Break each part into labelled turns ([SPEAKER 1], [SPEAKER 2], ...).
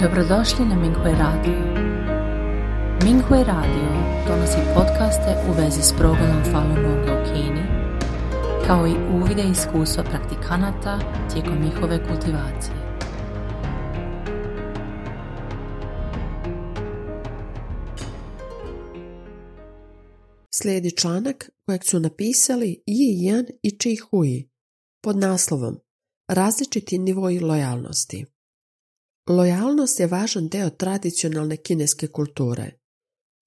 [SPEAKER 1] Dobrodošli na Minghui Radio. Minghui Radio donosi podcaste u vezi s progledom Falun Gonga u Kini, kao i uvide iskustva praktikanata tijekom njihove kultivacije.
[SPEAKER 2] Slijedi članak kojeg su napisali Yi Yan i Chi Hui pod naslovom Različiti nivoji lojalnosti. Lojalnost je važan deo tradicionalne kineske kulture.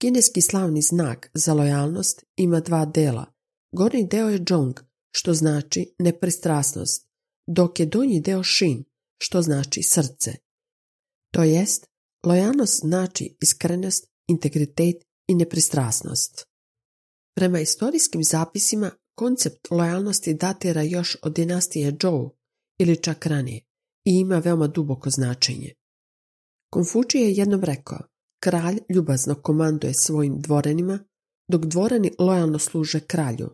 [SPEAKER 2] Kineski slavni znak za lojalnost ima dva dela. Gornji deo je Zhong, što znači nepristrasnost, dok je donji deo Shin, što znači srce. To jest, lojalnost znači iskrenost, integritet i nepristrasnost. Prema istorijskim zapisima, koncept lojalnosti datira još od dinastije Zhou ili čak ranije i ima veoma duboko značenje. Konfučije je jednom rekao, kralj ljubazno komanduje svojim dvorenima, dok dvorani lojalno služe kralju.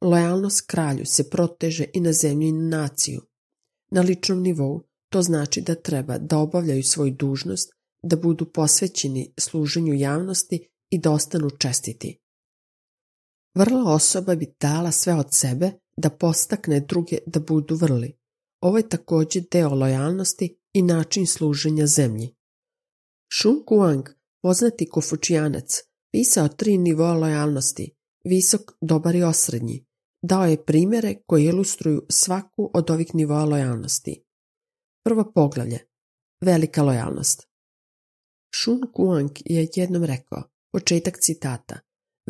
[SPEAKER 2] Lojalnost kralju se proteže i na zemlju i na naciju. Na ličnom nivou to znači da treba da obavljaju svoju dužnost, da budu posvećeni služenju javnosti i da ostanu čestiti. Vrla osoba bi dala sve od sebe da postakne druge da budu vrli. Ovo je također deo lojalnosti i način služenja zemlji. Shun Guang, poznati kofučijanac, pisao tri nivoa lojalnosti, visok, dobar i osrednji. Dao je primjere koji ilustruju svaku od ovih nivoa lojalnosti. Prvo poglavlje. Velika lojalnost. Shun Guang je jednom rekao, početak citata,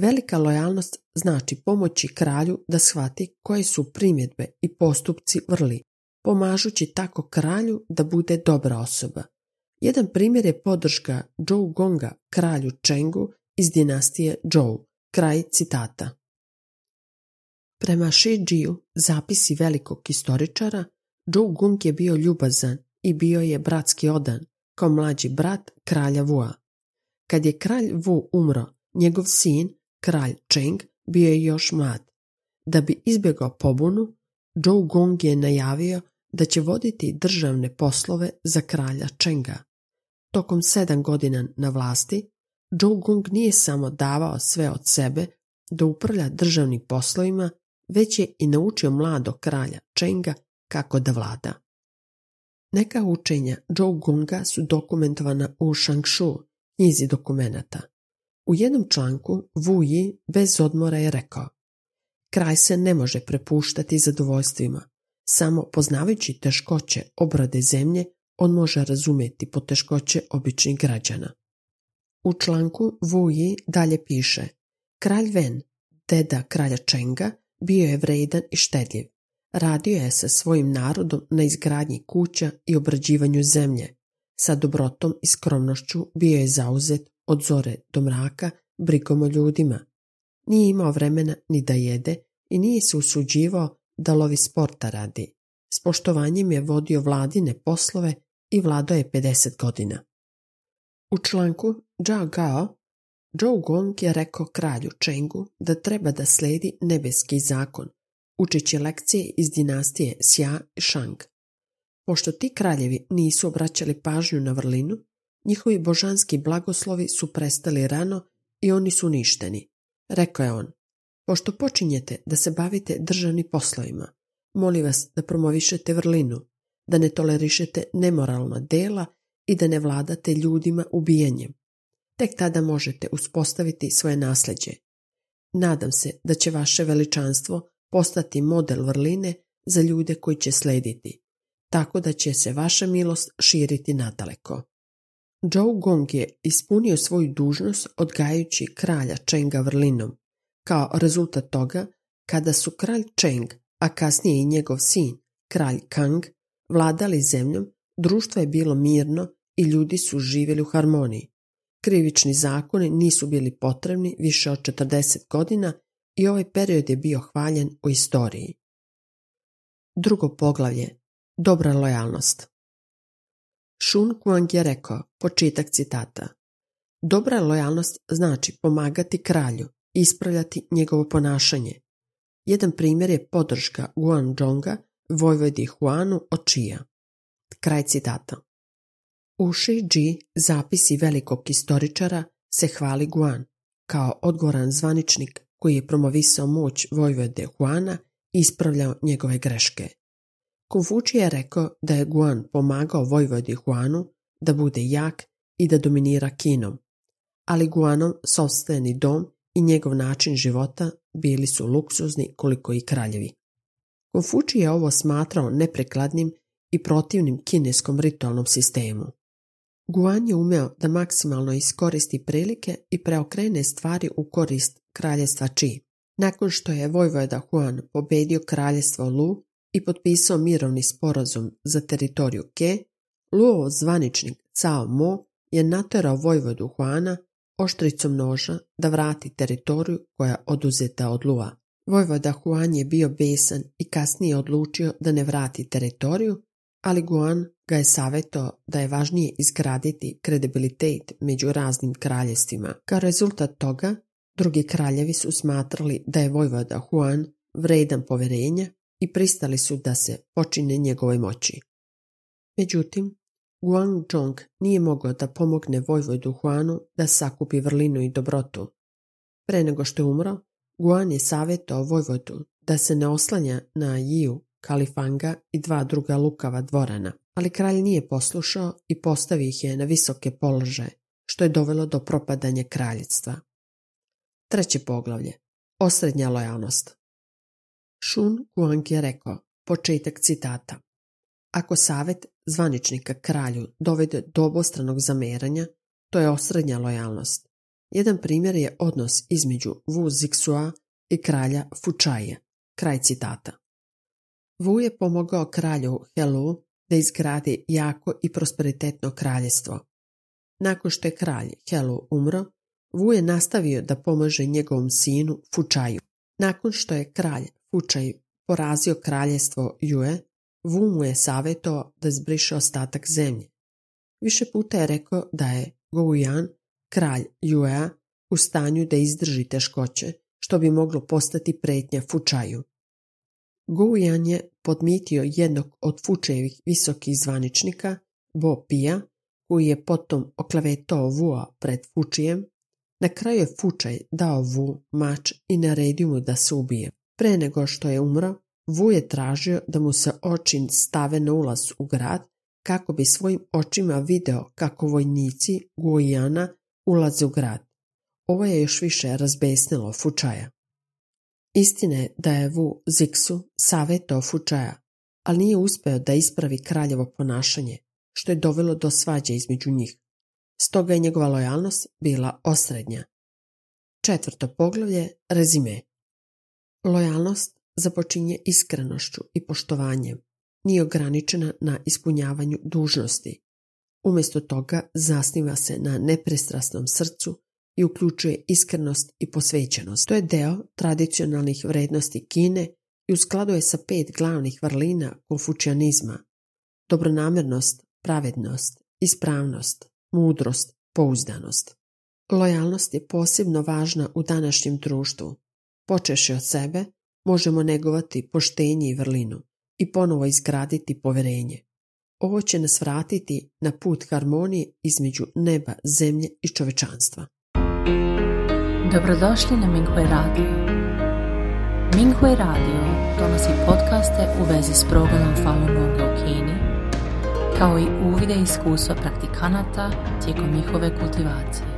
[SPEAKER 2] Velika lojalnost znači pomoći kralju da shvati koje su primjedbe i postupci vrli, pomažući tako kralju da bude dobra osoba. Jedan primjer je podrška Zhou Gonga kralju Chengu iz dinastije Zhou. Kraj citata. Prema Shi Jiu, zapisi velikog historičara, Zhou Gong je bio ljubazan i bio je bratski odan, kao mlađi brat kralja Vua. Kad je kralj Wu umro, njegov sin, kralj Cheng, bio je još mlad. Da bi izbjegao pobunu, Zhou Gong je najavio da će voditi državne poslove za kralja Chenga. Tokom sedam godina na vlasti, Zhou Gong nije samo davao sve od sebe da upravlja državnim poslovima, već je i naučio mlado kralja Chenga kako da vlada. Neka učenja Zhou Gonga su dokumentovana u Shangshu, knjizi dokumenata. U jednom članku Wu Yi bez odmora je rekao Kraj se ne može prepuštati zadovoljstvima. Samo poznavajući teškoće obrade zemlje, on može razumjeti poteškoće običnih građana. U članku Wu Yi dalje piše Kralj Wen, deda kralja Čenga, bio je vredan i štedljiv. Radio je sa svojim narodom na izgradnji kuća i obrađivanju zemlje. Sa dobrotom i skromnošću bio je zauzet od zore do mraka brigom o ljudima. Nije imao vremena ni da jede i nije se usuđivao da lovi sporta radi. S poštovanjem je vodio vladine poslove i vladao je 50 godina. U članku Zhao Gao, Zhou Gong je rekao kralju Chengu da treba da sledi nebeski zakon, učeći lekcije iz dinastije Xia i Shang. Pošto ti kraljevi nisu obraćali pažnju na vrlinu, njihovi božanski blagoslovi su prestali rano i oni su uništeni. Rekao je on, pošto počinjete da se bavite državnim poslovima, molim vas da promovišete vrlinu, da ne tolerišete nemoralna dela i da ne vladate ljudima ubijanjem. Tek tada možete uspostaviti svoje nasljeđe. Nadam se da će vaše veličanstvo postati model vrline za ljude koji će slediti, tako da će se vaša milost širiti nadaleko. Zhou Gong je ispunio svoju dužnost odgajajući kralja Chenga vrlinom. Kao rezultat toga, kada su kralj Cheng, a kasnije i njegov sin, kralj Kang, vladali zemljom, društvo je bilo mirno i ljudi su živjeli u harmoniji. Krivični zakoni nisu bili potrebni više od 40 godina i ovaj period je bio hvaljen u istoriji. Drugo poglavlje. Dobra lojalnost. Shun Kuang je rekao, počitak citata. Dobra lojalnost znači pomagati kralju, ispravljati njegovo ponašanje. Jedan primjer je podrška Guan Zhonga, vojvodi Huanu od Čija. Kraj citata. U Shiji zapisi velikog historičara se hvali Guan kao odgovoran zvaničnik koji je promovisao moć Vojvode Huana i ispravljao njegove greške. Konfučije je rekao da je Guan pomagao Vojvodi Huanu da bude jak i da dominira Kinom, ali Guanov sobstveni dom i njegov način života bili su luksuzni koliko i kraljevi. Konfučije je ovo smatrao neprekladnim i protivnim kineskom ritualnom sistemu. Guan je umeo da maksimalno iskoristi prilike i preokrene stvari u korist kraljestva Chi. Nakon što je Vojvoda Huan pobedio kraljestvo Lu i potpisao mirovni sporazum za teritoriju Ke, Luo zvaničnik Cao Mo je naterao Vojvodu Huana oštricom noža da vrati teritoriju koja je oduzeta od Lua. Vojvoda Huan je bio besan i kasnije odlučio da ne vrati teritoriju, ali Guan ga je savjetao da je važnije izgraditi kredibilitet među raznim kraljevstvima. Kao rezultat toga, drugi kraljevi su smatrali da je Vojvoda Huan vredan poverenja i pristali su da se počine njegove moći. Međutim, Guangzhong nije mogao da pomogne Vojvodu Huanu da sakupi vrlinu i dobrotu. Pre nego što je umro, Guan je savjetao Vojvodu da se ne oslanja na Jiu, Kalifanga i dva druga lukava dvorana, ali kralj nije poslušao i postavio ih je na visoke položaje, što je dovelo do propadanja kraljevstva. Treće poglavlje. Osrednja lojalnost. Shun Guang je rekao, početak citata. Ako savjet zvaničnika kralju dovede do obostranog zameranja, to je osrednja lojalnost. Jedan primjer je odnos između Wu Zixua i kralja Fučaje. Kraj citata. Wu je pomogao kralju Helu da izgradi jako i prosperitetno kraljestvo. Nakon što je kralj Helu umro, Wu je nastavio da pomaže njegovom sinu Fučaju. Nakon što je kralj Fučaj porazio kraljestvo Yue, Wu mu je savjetovao da zbriše ostatak zemlje. Više puta je rekao da je Gouyan, kralj Yue, u stanju da izdrži teškoće, što bi moglo postati pretnja Fučaju. Gouyan je podmitio jednog od Fučejevih visokih zvaničnika, Bo Pija, koji je potom oklevetao Vua pred Fučijem. Na kraju je Fučaj dao Vu mač i naredio mu da se ubije. Pre nego što je umro, Vu je tražio da mu se očin stave na ulaz u grad kako bi svojim očima video kako vojnici Guajana ulaze u grad. Ovo je još više razbesnilo Fučaja. Istina je da je Vu Ziksu savjetao Fučaja, ali nije uspio da ispravi kraljevo ponašanje, što je dovelo do svađe između njih. Stoga je njegova lojalnost bila osrednja. Četvrto poglavlje, rezime. Lojalnost započinje iskrenošću i poštovanjem, nije ograničena na ispunjavanju dužnosti. Umjesto toga zasniva se na nepristrasnom srcu i uključuje iskrenost i posvećenost. To je deo tradicionalnih vrednosti Kine i u skladu sa pet glavnih vrlina konfučanizma. Dobronamjernost, pravednost, ispravnost, mudrost, pouzdanost. Lojalnost je posebno važna u današnjem društvu. Počeši od sebe, možemo negovati poštenje i vrlinu i ponovo izgraditi poverenje. Ovo će nas vratiti na put harmonije između neba, zemlje i čovečanstva.
[SPEAKER 1] Dobrodošli na Minghui Radio. Minghui Radio donosi podcaste u vezi s progledom Falun Gonga u Kini, kao i uvide iskustva praktikanata tijekom njihove kultivacije.